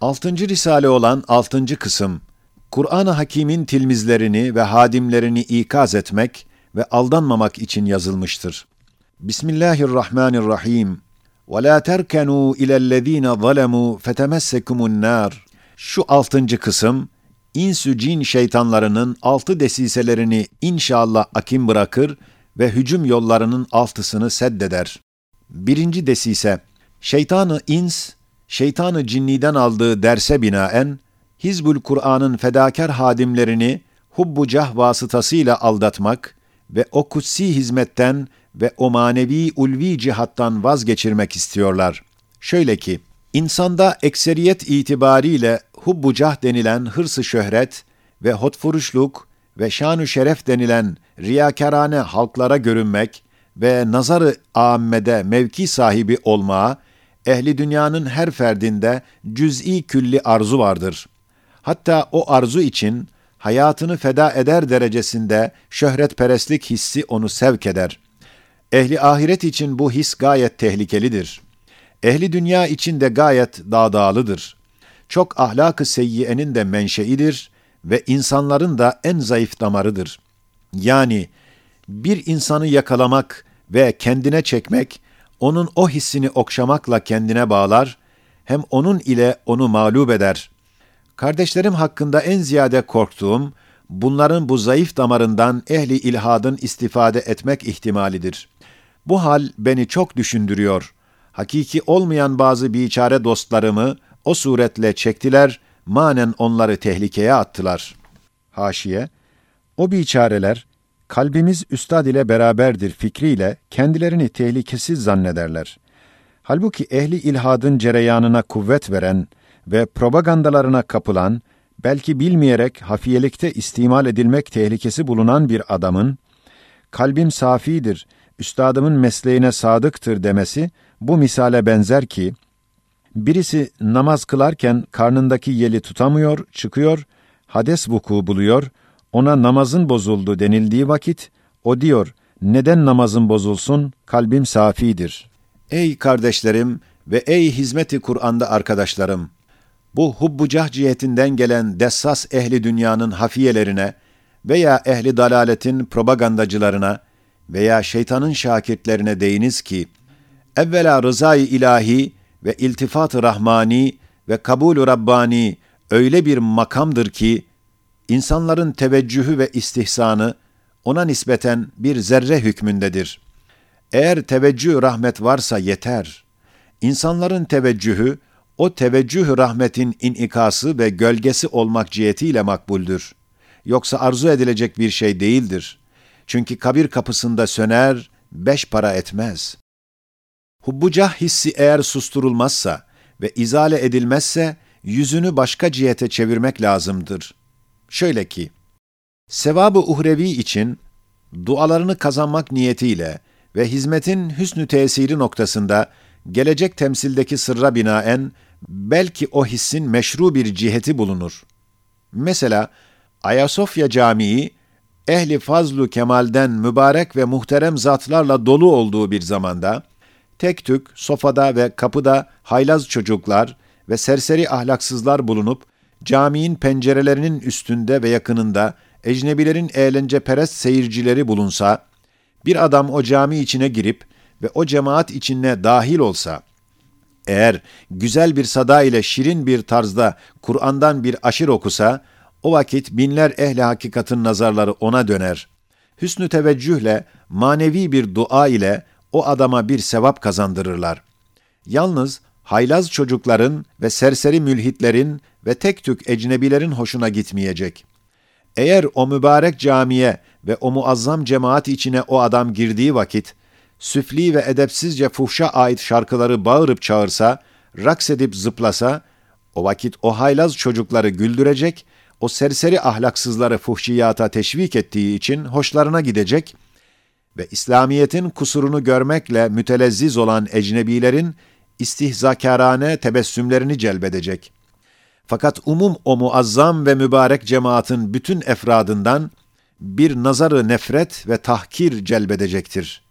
Altıncı risale olan altıncı kısım, Kur'an-ı Hakîm'in tilmizlerini ve hadimlerini ikaz etmek ve aldanmamak için yazılmıştır. Bismillahirrahmanirrahim. وَلَا تَرْكَنُوا اِلَى الَّذ۪ينَ ظَلَمُوا فَتَمَسَّكُمُ النَّارِ Şu altıncı kısım, insü cin şeytanlarının altı desiselerini inşallah akim bırakır ve hücum yollarının altısını seddeder. Birinci desise, şeytanı ins, şeytanı cinniden aldığı derse binaen, Hizbul Kur'an'ın fedakar hadimlerini hubbucah vasıtasıyla aldatmak ve o kutsi hizmetten ve o manevi ulvi cihattan vazgeçirmek istiyorlar. Şöyle ki, insanda ekseriyet itibariyle hubbucah denilen hırsı şöhret ve hotfuruşluk ve şanu şeref denilen riyakarane halklara görünmek ve nazarı âmmede mevki sahibi olmaya, ehli dünyanın her ferdinde cüz'i külli arzu vardır. Hatta o arzu için hayatını feda eder derecesinde şöhretperestlik hissi onu sevk eder. Ehli ahiret için bu his gayet tehlikelidir. Ehli dünya için de gayet dağdağlıdır. Çok ahlak-ı de menşeidir ve insanların da en zayıf damarıdır. Yani bir insanı yakalamak ve kendine çekmek, onun o hissini okşamakla kendine bağlar, hem onun ile onu mağlup eder. Kardeşlerim hakkında en ziyade korktuğum, bunların bu zayıf damarından ehli ilhadın istifade etmek ihtimalidir. Bu hal beni çok düşündürüyor. Hakiki olmayan bazı biçare dostlarımı o suretle çektiler, manen onları tehlikeye attılar. Haşiye, o biçareler, kalbimiz üstad ile beraberdir fikriyle kendilerini tehlikesiz zannederler. Halbuki ehli ilhadın cereyanına kuvvet veren ve propagandalarına kapılan, belki bilmeyerek hafiyelikte istimal edilmek tehlikesi bulunan bir adamın, kalbim safidir, üstadımın mesleğine sadıktır demesi, bu misale benzer ki, birisi namaz kılarken karnındaki yeli tutamıyor, çıkıyor, hades vuku buluyor, ona namazın bozuldu denildiği vakit, o diyor, neden namazın bozulsun, kalbim safidir. Ey kardeşlerim ve ey hizmeti Kur'an'da arkadaşlarım! Bu hubbucah cihetinden gelen dessas ehli dünyanın hafiyelerine veya ehli dalaletin propagandacılarına veya şeytanın şakirtlerine deyiniz ki, evvela rızayı ilahi ve iltifat-ı rahmani ve kabul-ü rabbani öyle bir makamdır ki, insanların teveccühü ve istihsanı ona nispeten bir zerre hükmündedir. Eğer teveccüh rahmet varsa yeter. İnsanların teveccühü, o teveccüh rahmetin inikası ve gölgesi olmak cihetiyle makbuldür. Yoksa arzu edilecek bir şey değildir. Çünkü kabir kapısında söner, beş para etmez. Hubbucah hissi eğer susturulmazsa ve izale edilmezse, yüzünü başka cihete çevirmek lazımdır. Şöyle ki, sevabı uhrevi için dualarını kazanmak niyetiyle ve hizmetin hüsnü tesiri noktasında gelecek temsildeki sırra binaen belki o hissin meşru bir ciheti bulunur. Mesela Ayasofya Camii ehli fazlu kemalden mübarek ve muhterem zatlarla dolu olduğu bir zamanda tek tük sofada ve kapıda haylaz çocuklar ve serseri ahlaksızlar bulunup caminin pencerelerinin üstünde ve yakınında ecnebilerin eğlence perest seyircileri bulunsa, bir adam o cami içine girip ve o cemaat içine dahil olsa, eğer güzel bir sada ile şirin bir tarzda Kur'an'dan bir aşır okusa, o vakit binler ehli hakikatın nazarları ona döner. Hüsnü teveccühle, manevi bir dua ile o adama bir sevap kazandırırlar. Yalnız haylaz çocukların ve serseri mülhitlerin ve tek tük ecnebilerin hoşuna gitmeyecek. Eğer o mübarek camiye ve o muazzam cemaat içine o adam girdiği vakit, süfli ve edepsizce fuhşa ait şarkıları bağırıp çağırsa, raks edip zıplasa, o vakit o haylaz çocukları güldürecek, o serseri ahlaksızları fuhşiyata teşvik ettiği için hoşlarına gidecek ve İslamiyet'in kusurunu görmekle mütelezziz olan ecnebilerin istihzakarane tebessümlerini celbedecek. Fakat umum o muazzam ve mübarek cemaatin bütün efradından bir nazarı nefret ve tahkir celbedecektir.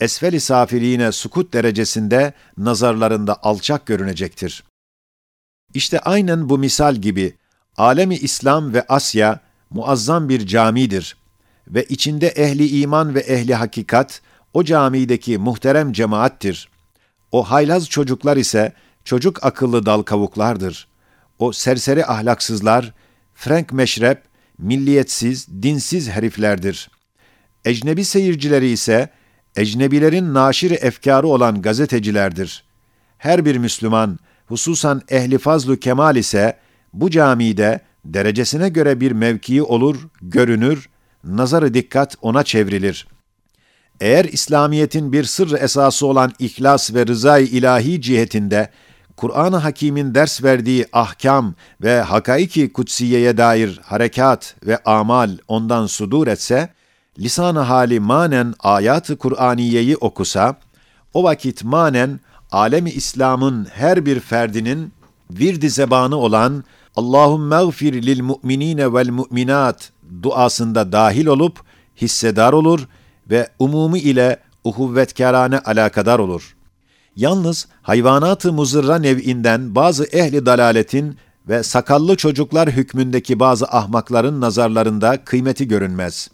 Esfel-i safiliğine sukut derecesinde nazarlarında alçak görünecektir. İşte aynen bu misal gibi alemi İslam ve Asya muazzam bir camidir ve içinde ehli iman ve ehli hakikat o camideki muhterem cemaattir. O haylaz çocuklar ise çocuk akıllı dal kavuklardır. O serseri ahlaksızlar, Frank meşrep, milliyetsiz, dinsiz heriflerdir. Ecnebi seyircileri ise ecnebilerin naşir efkarı olan gazetecilerdir. Her bir Müslüman, hususan ehli fazlu kemal ise bu camide derecesine göre bir mevkii olur, görünür, nazarı dikkat ona çevrilir. Eğer İslamiyet'in bir sır esası olan ihlas ve rızay ilahi cihetinde Kur'an-ı Hakîm'in ders verdiği ahkam ve hakaiki kutsiyeye dair harekat ve amal ondan sudur etse, lisan-ı hali manen ayat-ı Kur'aniyeyi okusa, o vakit manen alemi İslam'ın her bir ferdinin virdi zebanı olan Allahümme gfir lil mu'minine vel mu'minat duasında dahil olup hissedar olur ve umumu ile uhuvvetkârane alakadar olur. Yalnız hayvanat-ı muzırra nev'inden bazı ehli dalaletin ve sakallı çocuklar hükmündeki bazı ahmakların nazarlarında kıymeti görünmez.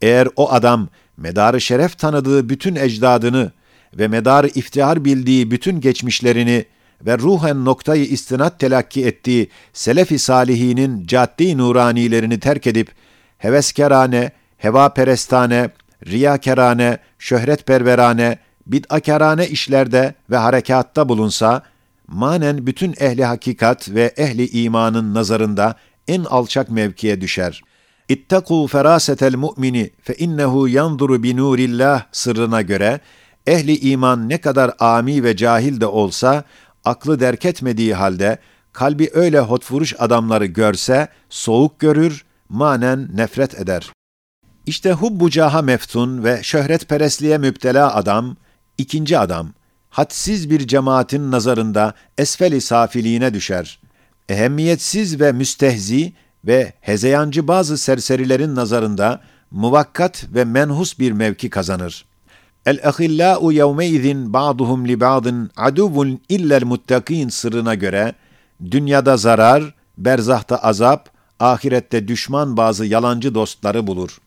Eğer o adam medarı şeref tanıdığı bütün ecdadını ve medarı iftihar bildiği bütün geçmişlerini ve ruhen noktayı istinat telakki ettiği selef-i salihinin caddi nuranilerini terk edip heveskerane, hevaperestane, riyakerane, şöhretperverane, bid'akarane işlerde ve harekatta bulunsa, manen bütün ehli hakikat ve ehli imanın nazarında en alçak mevkiye düşer. İttakû ferasetel mu'mini fe innehu yanzuru bi nurillah sırrına göre, ehli iman ne kadar ami ve cahil de olsa, aklı derk etmediği halde, kalbi öyle hotfuruş adamları görse, soğuk görür, manen nefret eder. İşte hubbu caha meftun ve şöhretperestliğe müptela adam, ikinci adam, hadsiz bir cemaatin nazarında esfeli safiliğine düşer. Ehemmiyetsiz ve müstehzi ve hezeyancı bazı serserilerin nazarında muvakkat ve menhus bir mevki kazanır. El-ahillâ'u yevmeizin ba'duhum li ba'din aduvun illel muttakin sırrına göre, dünyada zarar, berzahta azap, ahirette düşman bazı yalancı dostları bulur.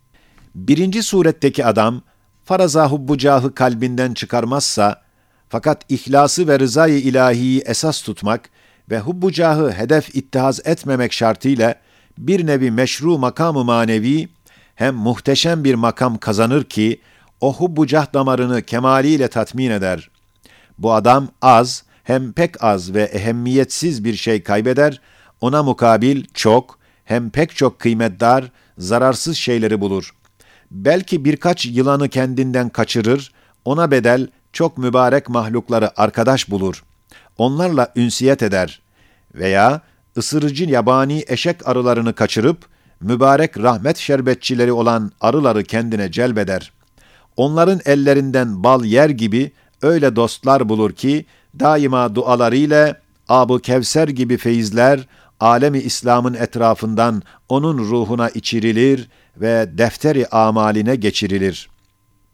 Birinci suretteki adam, faraza hubbucahı kalbinden çıkarmazsa, fakat ihlası ve rızayı ilahiyi esas tutmak ve hubbucahı hedef ittihaz etmemek şartıyla bir nevi meşru makamı manevi hem muhteşem bir makam kazanır ki o hubbucah damarını kemaliyle tatmin eder. Bu adam az hem pek az ve ehemmiyetsiz bir şey kaybeder, ona mukabil çok hem pek çok kıymetdar, zararsız şeyleri bulur. Belki birkaç yılanı kendinden kaçırır, ona bedel çok mübarek mahlukları arkadaş bulur. Onlarla ünsiyet eder. Veya ısırıcı yabani eşek arılarını kaçırıp, mübarek rahmet şerbetçileri olan arıları kendine celbeder. Onların ellerinden bal yer gibi öyle dostlar bulur ki, daima dualarıyla Abu Kevser gibi feyizler, alemi İslam'ın etrafından onun ruhuna içirilir ve defteri amaline geçirilir.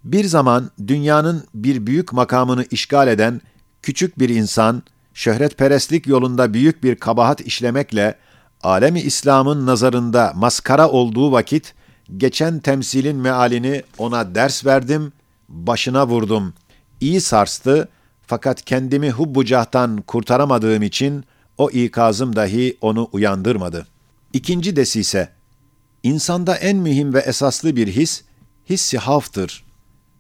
Bir zaman dünyanın bir büyük makamını işgal eden küçük bir insan, şöhretperestlik yolunda büyük bir kabahat işlemekle, alemi İslam'ın nazarında maskara olduğu vakit, geçen temsilin mealini ona ders verdim, başına vurdum. İyi sarstı, fakat kendimi hubbucahtan kurtaramadığım için, o ikazım dahi onu uyandırmadı. İkinci desise, insanda en mühim ve esaslı bir his, hissi haftır.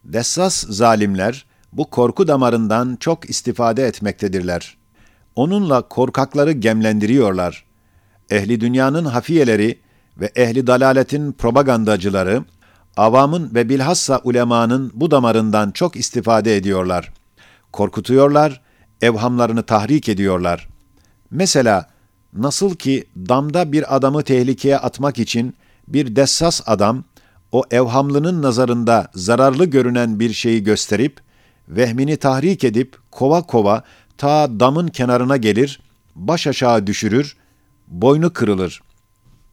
Dessas zalimler, bu korku damarından çok istifade etmektedirler. Onunla korkakları gemlendiriyorlar. Ehli dünyanın hafiyeleri ve ehli dalaletin propagandacıları, avamın ve bilhassa ulemanın bu damarından çok istifade ediyorlar. Korkutuyorlar, evhamlarını tahrik ediyorlar. Mesela nasıl ki damda bir adamı tehlikeye atmak için bir dessas adam o evhamlının nazarında zararlı görünen bir şeyi gösterip vehmini tahrik edip kova kova ta damın kenarına gelir, baş aşağı düşürür, boynu kırılır.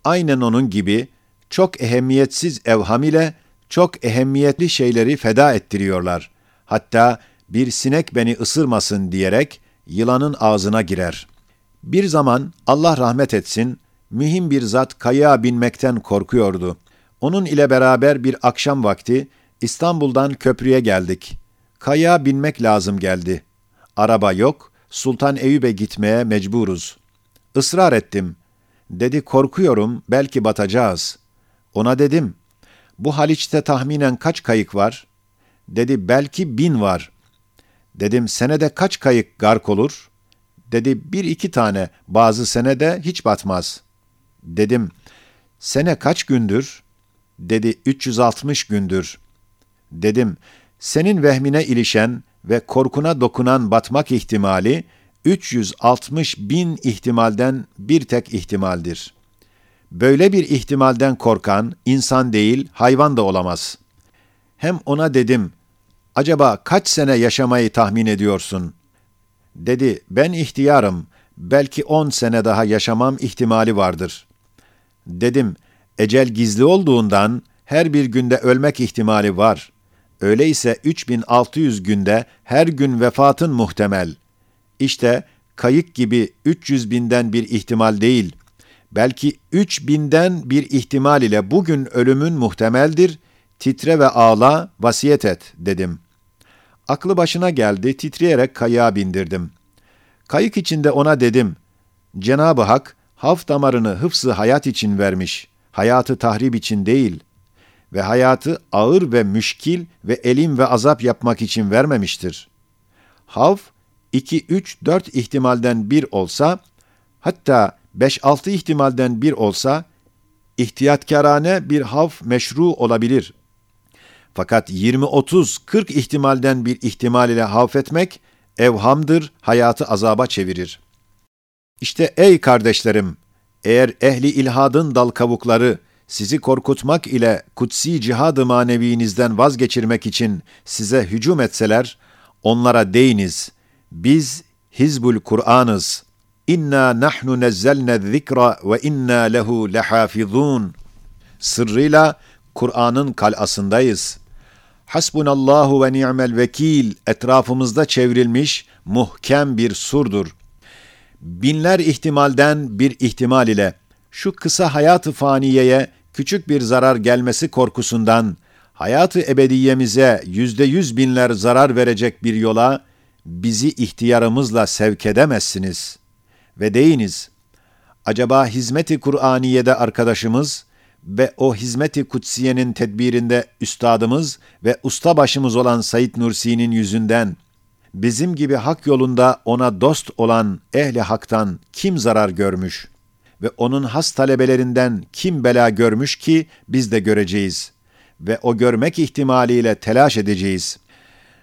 Aynen onun gibi çok ehemmiyetsiz evham ile çok ehemmiyetli şeyleri feda ettiriyorlar. Hatta bir sinek beni ısırmasın diyerek yılanın ağzına girer.'' Bir zaman Allah rahmet etsin, mühim bir zat kayığa binmekten korkuyordu. Onun ile beraber bir akşam vakti İstanbul'dan köprüye geldik. Kayığa binmek lazım geldi. Araba yok, Sultan Eyüp'e gitmeye mecburuz. Israr ettim. Dedi korkuyorum, belki batacağız. Ona dedim, bu Haliç'te tahminen kaç kayık var? Dedi belki bin var. Dedim senede kaç kayık gark olur? Dedi bir iki tane, bazı senede hiç batmaz. Dedim, sene kaç gündür? Dedi 360 gündür. Dedim, senin vehmine ilişen ve korkuna dokunan batmak ihtimali 360 bin ihtimalden bir tek ihtimaldir. Böyle bir ihtimalden korkan insan değil, hayvan da olamaz. Hem ona dedim, acaba kaç sene yaşamayı tahmin ediyorsun? Dedi, ben ihtiyarım, belki on sene daha yaşamam ihtimali vardır. Dedim, ecel gizli olduğundan her bir günde ölmek ihtimali var. Öyleyse 3600 günde her gün vefatın muhtemel. İşte kayık gibi 300 binden bir ihtimal değil, belki 3000'den bir ihtimal ile bugün ölümün muhtemeldir, titre ve ağla, vasiyet et dedim. Aklı başına geldi, titreyerek kayığa bindirdim. Kayık içinde ona dedim, Cenab-ı Hak, haf damarını hıfzı hayat için vermiş, hayatı tahrip için değil ve hayatı ağır ve müşkil ve elim ve azap yapmak için vermemiştir. Havf, 2, 3, 4 ihtimalden bir olsa, hatta 5-6 ihtimalden bir olsa, ihtiyatkarane bir havf meşru olabilir. Fakat 20, 30, 40 ihtimalden bir ihtimal ile havf etmek, evhamdır, hayatı azaba çevirir. İşte ey kardeşlerim, eğer ehli ilhadın dal kavukları sizi korkutmak ile kutsi cihadı manevinizden vazgeçirmek için size hücum etseler, onlara deyiniz, biz Hizbul Kur'an'ız. İnna nahnu nezzelne zikra ve inna lehu lehafizun. Sırrıyla Kur'an'ın kalasındayız. Hasbunallahu ve ni'mel vekil etrafımızda çevrilmiş muhkem bir surdur. Binler ihtimalden bir ihtimal ile şu kısa hayatı faniyeye küçük bir zarar gelmesi korkusundan hayatı ebediyemize yüzde yüz binler zarar verecek bir yola bizi ihtiyarımızla sevk edemezsiniz. Ve deyiniz, acaba hizmeti Kur'aniye'de arkadaşımız ve o hizmeti kutsiyenin tedbirinde üstadımız ve usta başımız olan Said Nursi'nin yüzünden bizim gibi hak yolunda ona dost olan ehli haktan kim zarar görmüş ve onun has talebelerinden kim bela görmüş ki biz de göreceğiz ve o görmek ihtimaliyle telaş edeceğiz.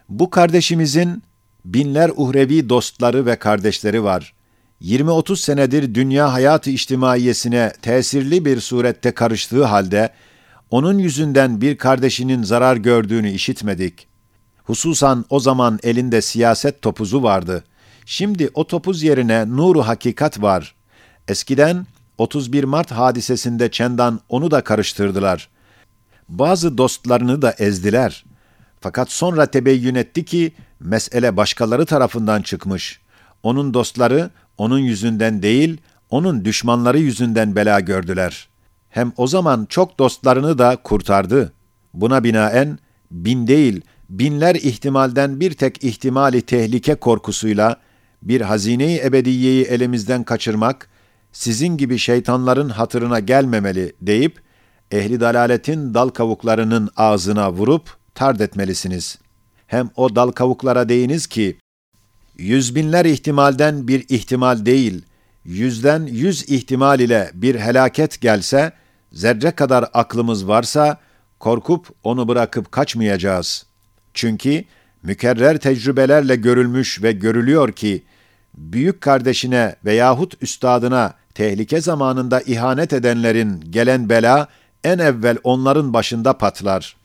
Bu kardeşimizin binler uhrevi dostları ve kardeşleri var. 20-30 senedir dünya hayatı içtimaiyesine tesirli bir surette karıştığı halde, onun yüzünden bir kardeşinin zarar gördüğünü işitmedik. Hususan o zaman elinde siyaset topuzu vardı. Şimdi o topuz yerine nuru hakikat var. Eskiden 31 Mart hadisesinde Çendan onu da karıştırdılar. Bazı dostlarını da ezdiler. Fakat sonra tebeyyün etti ki mesele başkaları tarafından çıkmış. Onun dostları onun yüzünden değil, onun düşmanları yüzünden bela gördüler. Hem o zaman çok dostlarını da kurtardı. Buna binaen bin değil, binler ihtimalden bir tek ihtimali tehlike korkusuyla bir hazine-i ebediyeyi elimizden kaçırmak, sizin gibi şeytanların hatırına gelmemeli deyip, ehli dalaletin dal kavuklarının ağzına vurup tard etmelisiniz. Hem o dal kavuklara deyiniz ki, yüz binler ihtimalden bir ihtimal değil, yüzden yüz ihtimal ile bir helaket gelse, zerre kadar aklımız varsa, korkup onu bırakıp kaçmayacağız. Çünkü mükerrer tecrübelerle görülmüş ve görülüyor ki, büyük kardeşine veyahut üstadına tehlike zamanında ihanet edenlerin gelen bela en evvel onların başında patlar.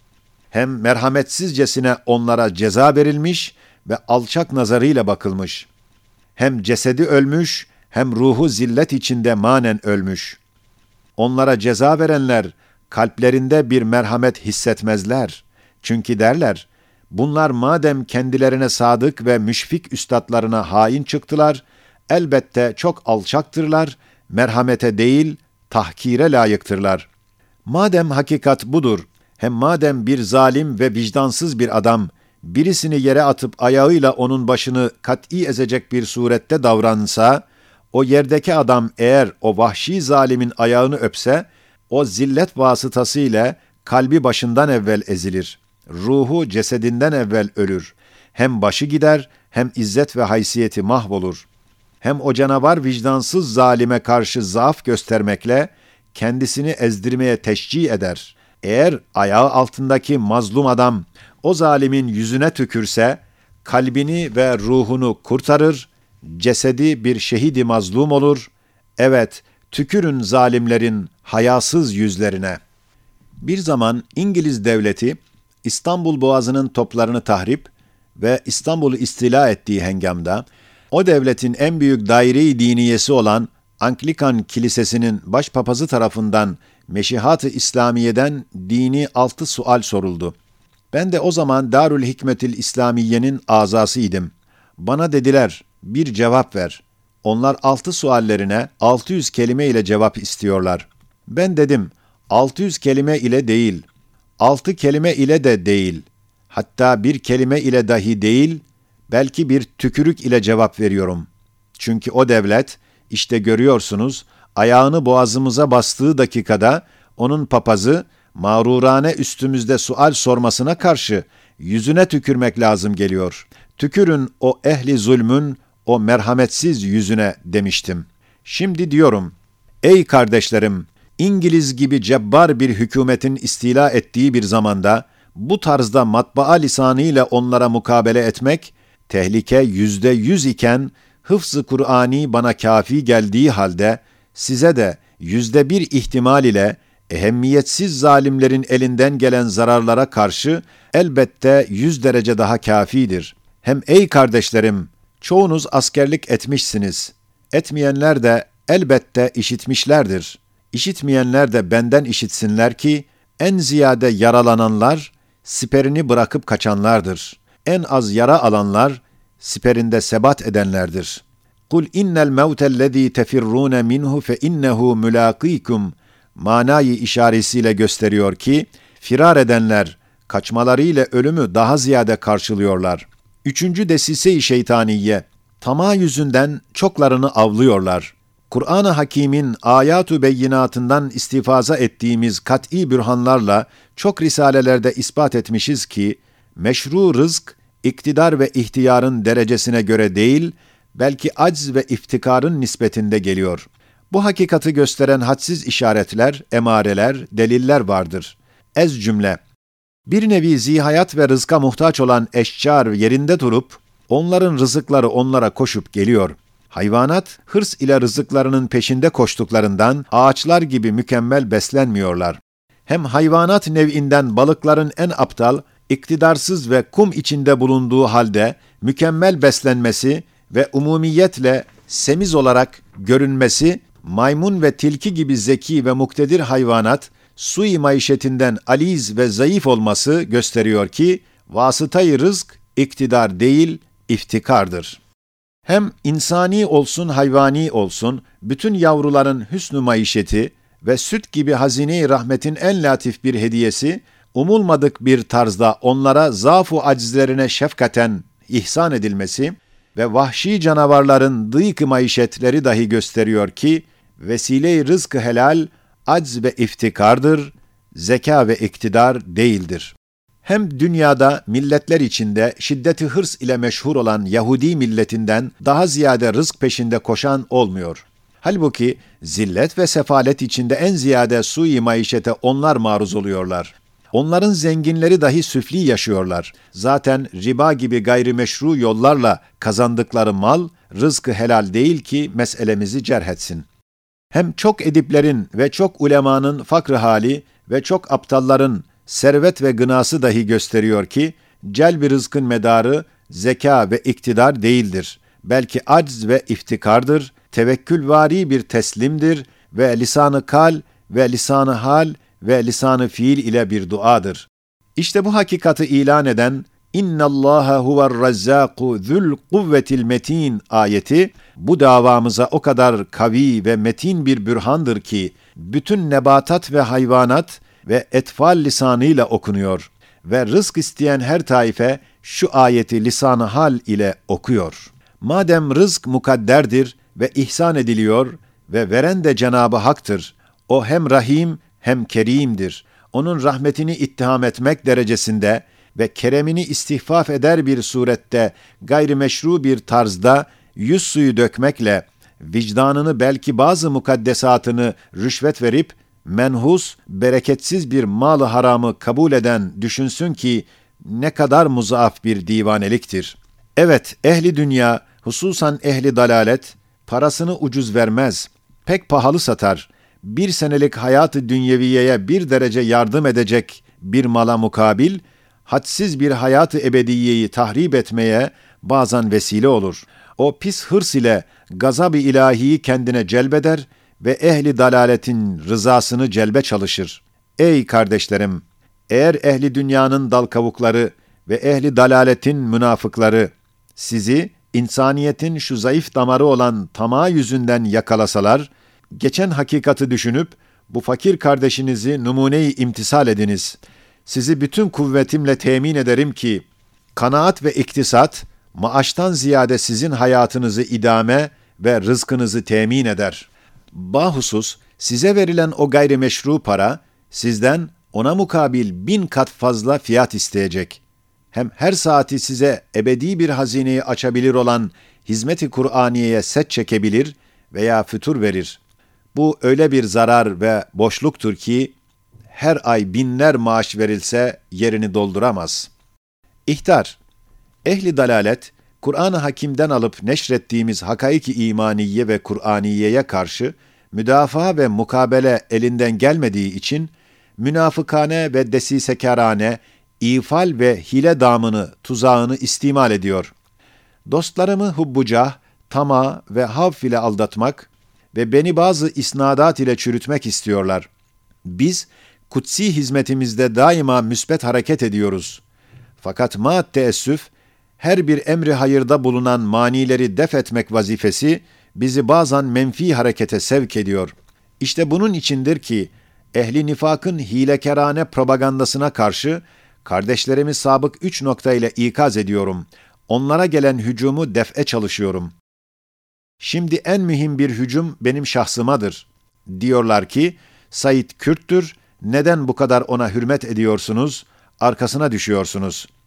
Hem merhametsizcesine onlara ceza verilmiş ve alçak nazarıyla bakılmış. Hem cesedi ölmüş hem ruhu zillet içinde manen ölmüş. Onlara ceza verenler kalplerinde bir merhamet hissetmezler. Çünkü derler, bunlar madem kendilerine sadık ve müşfik üstadlarına hain çıktılar, elbette çok alçaktırlar, merhamete değil, tahkire layıktırlar. Madem hakikat budur, hem madem bir zalim ve vicdansız bir adam, birisini yere atıp ayağıyla onun başını kat'i ezecek bir surette davransa, o yerdeki adam eğer o vahşi zalimin ayağını öpse, o zillet vasıtasıyla kalbi başından evvel ezilir. Ruhu cesedinden evvel ölür. Hem başı gider, hem izzet ve haysiyeti mahvolur. Hem o canavar vicdansız zalime karşı zaaf göstermekle, kendisini ezdirmeye teşcih eder. Eğer ayağı altındaki mazlum adam o zalimin yüzüne tükürse, kalbini ve ruhunu kurtarır, cesedi bir şehidi mazlum olur. Evet, tükürün zalimlerin hayasız yüzlerine. Bir zaman İngiliz devleti İstanbul Boğazı'nın toplarını tahrip ve İstanbul'u istila ettiği hengamda o devletin en büyük daire-i diniyesi olan Anglikan Kilisesi'nin başpapazı tarafından Meşihat-ı İslamiye'den dini altı sual soruldu. Ben de o zaman Darül Hikmetil İslamiye'nin azasıydım. Bana dediler, bir cevap ver. Onlar altı suallerine 600 kelime ile cevap istiyorlar. Ben dedim, 600 kelime ile değil, altı kelime ile de değil, hatta bir kelime ile dahi değil, belki bir tükürük ile cevap veriyorum. Çünkü o devlet, işte görüyorsunuz, ayağını boğazımıza bastığı dakikada, onun papazı, mağrurane üstümüzde sual sormasına karşı, yüzüne tükürmek lazım geliyor. Tükürün o ehli zulmün, o merhametsiz yüzüne demiştim. Şimdi diyorum, ey kardeşlerim, İngiliz gibi cebbar bir hükümetin istila ettiği bir zamanda, bu tarzda matbaa lisanıyla onlara mukabele etmek, tehlike yüzde yüz iken, hıfzı Kur'ani bana kafi geldiği halde, size de yüzde bir ihtimal ile ehemmiyetsiz zalimlerin elinden gelen zararlara karşı elbette yüz derece daha kafidir. Hem ey kardeşlerim, çoğunuz askerlik etmişsiniz. Etmeyenler de elbette işitmişlerdir. İşitmeyenler de benden işitsinler ki, en ziyade yaralananlar, siperini bırakıp kaçanlardır. En az yara alanlar, siperinde sebat edenlerdir. Kul innel mevtellezî tefirrûne minhu fe innehu mülâkîkum manayı işaretiyle gösteriyor ki, firar edenler, kaçmalarıyla ölümü daha ziyade karşılıyorlar. Üçüncü desise-i şeytaniye, tamah yüzünden çoklarını avlıyorlar. Kur'an-ı Hakîm'in ayatu beyinatından istifaza ettiğimiz kat'î bürhanlarla çok risalelerde ispat etmişiz ki, meşru rızk, iktidar ve ihtiyarın derecesine göre değil, belki acz ve iftikarın nispetinde geliyor. Bu hakikati gösteren hadsiz işaretler, emareler, deliller vardır. Ez cümle. Bir nevi zihayat ve rızka muhtaç olan eşcar yerinde durup, onların rızıkları onlara koşup geliyor. Hayvanat, hırs ile rızıklarının peşinde koştuklarından ağaçlar gibi mükemmel beslenmiyorlar. Hem hayvanat nev'inden balıkların en aptal, iktidarsız ve kum içinde bulunduğu halde mükemmel beslenmesi ve umumiyetle semiz olarak görünmesi, maymun ve tilki gibi zeki ve muktedir hayvanat, sui maişetinden aliz ve zayıf olması gösteriyor ki, vasıtayı rızk iktidar değil, iftikardır. Hem insani olsun hayvani olsun, bütün yavruların hüsnü maişeti ve süt gibi hazine-i rahmetin en latif bir hediyesi, umulmadık bir tarzda onlara zafu acizlerine şefkaten ihsan edilmesi ve vahşi canavarların dıyık maişetleri dahi gösteriyor ki, vesile-i rızkı helal, acz ve iftikardır, zeka ve iktidar değildir. Hem dünyada milletler içinde şiddeti hırs ile meşhur olan Yahudi milletinden daha ziyade rızk peşinde koşan olmuyor. Halbuki zillet ve sefalet içinde en ziyade sui maişete onlar maruz oluyorlar. Onların zenginleri dahi süfli yaşıyorlar. Zaten riba gibi gayrimeşru yollarla kazandıkları mal, rızkı helal değil ki meselemizi cerhetsin. Hem çok ediplerin ve çok ulemanın fakrı hali ve çok aptalların servet ve gınası dahi gösteriyor ki, celbi rızkın medarı zeka ve iktidar değildir. Belki acz ve iftikardır, tevekkülvari bir teslimdir ve lisanı kal ve lisanı hal ve lisanı fiil ile bir duadır. İşte bu hakikati ilan eden İnna Allaha huver razzaku zul kuvvetil metin ayeti bu davamıza o kadar kavi ve metin bir bürhandır ki bütün nebatat ve hayvanat ve etfal lisanıyla okunuyor ve rızk isteyen her taife şu ayeti lisanı hal ile okuyor. Madem rızk mukadderdir ve ihsan ediliyor ve veren de Cenabı Hak'tır. O hem Rahim hem Kerim'dir. Onun rahmetini ittiham etmek derecesinde ve keremini istihfaf eder bir surette gayrimeşru bir tarzda yüz suyu dökmekle vicdanını belki bazı mukaddesatını rüşvet verip menhus, bereketsiz bir malı haramı kabul eden düşünsün ki ne kadar muzaaf bir divaneliktir. Evet, ehli dünya, hususan ehli dalalet, parasını ucuz vermez, pek pahalı satar. Bir senelik hayatı dünyeviyeye bir derece yardım edecek bir mala mukabil, hadsiz bir hayatı ebediyeyi tahrip etmeye bazen vesile olur. O pis hırs ile gazab-ı ilahiyi kendine celbeder ve ehli dalaletin rızasını celbe çalışır. Ey kardeşlerim! Eğer ehli dünyanın dal kavukları ve ehli dalaletin münafıkları sizi insaniyetin şu zayıf damarı olan tama yüzünden yakalasalar, geçen hakikati düşünüp bu fakir kardeşinizi numune-i imtisal ediniz. Sizi bütün kuvvetimle temin ederim ki, kanaat ve iktisat, maaştan ziyade sizin hayatınızı idame ve rızkınızı temin eder. Bahusus, size verilen o gayrimeşru para, sizden ona mukabil bin kat fazla fiyat isteyecek. Hem her saati size ebedi bir hazineyi açabilir olan hizmeti Kur'aniye'ye set çekebilir veya fütur verir. Bu öyle bir zarar ve boşluktur ki, her ay binler maaş verilse yerini dolduramaz. İhtar Ehli dalalet, Kur'an-ı Hakim'den alıp neşrettiğimiz hakaiki imaniye ve Kur'aniyeye karşı müdafaa ve mukabele elinden gelmediği için münafıkane ve desisekarane, ifal ve hile damını, tuzağını istimal ediyor. Dostlarımı hubbucah, tama ve havf ile aldatmak ve beni bazı isnadat ile çürütmek istiyorlar. Biz, kutsi hizmetimizde daima müsbet hareket ediyoruz. Fakat ma teessüf, her bir emri hayırda bulunan manileri def etmek vazifesi bizi bazen menfi harekete sevk ediyor. İşte bunun içindir ki ehli nifakın hilekerane propagandasına karşı kardeşlerimi sabık üç nokta ile ikaz ediyorum. Onlara gelen hücumu def'e çalışıyorum. Şimdi en mühim bir hücum benim şahsımadır. Diyorlar ki, Said Kürttür, neden bu kadar ona hürmet ediyorsunuz, arkasına düşüyorsunuz.''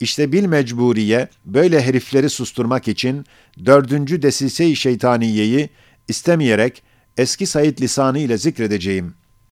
İşte bil mecburiye böyle herifleri susturmak için dördüncü desise-i şeytaniyeyi istemeyerek eski Said lisanı ile zikredeceğim.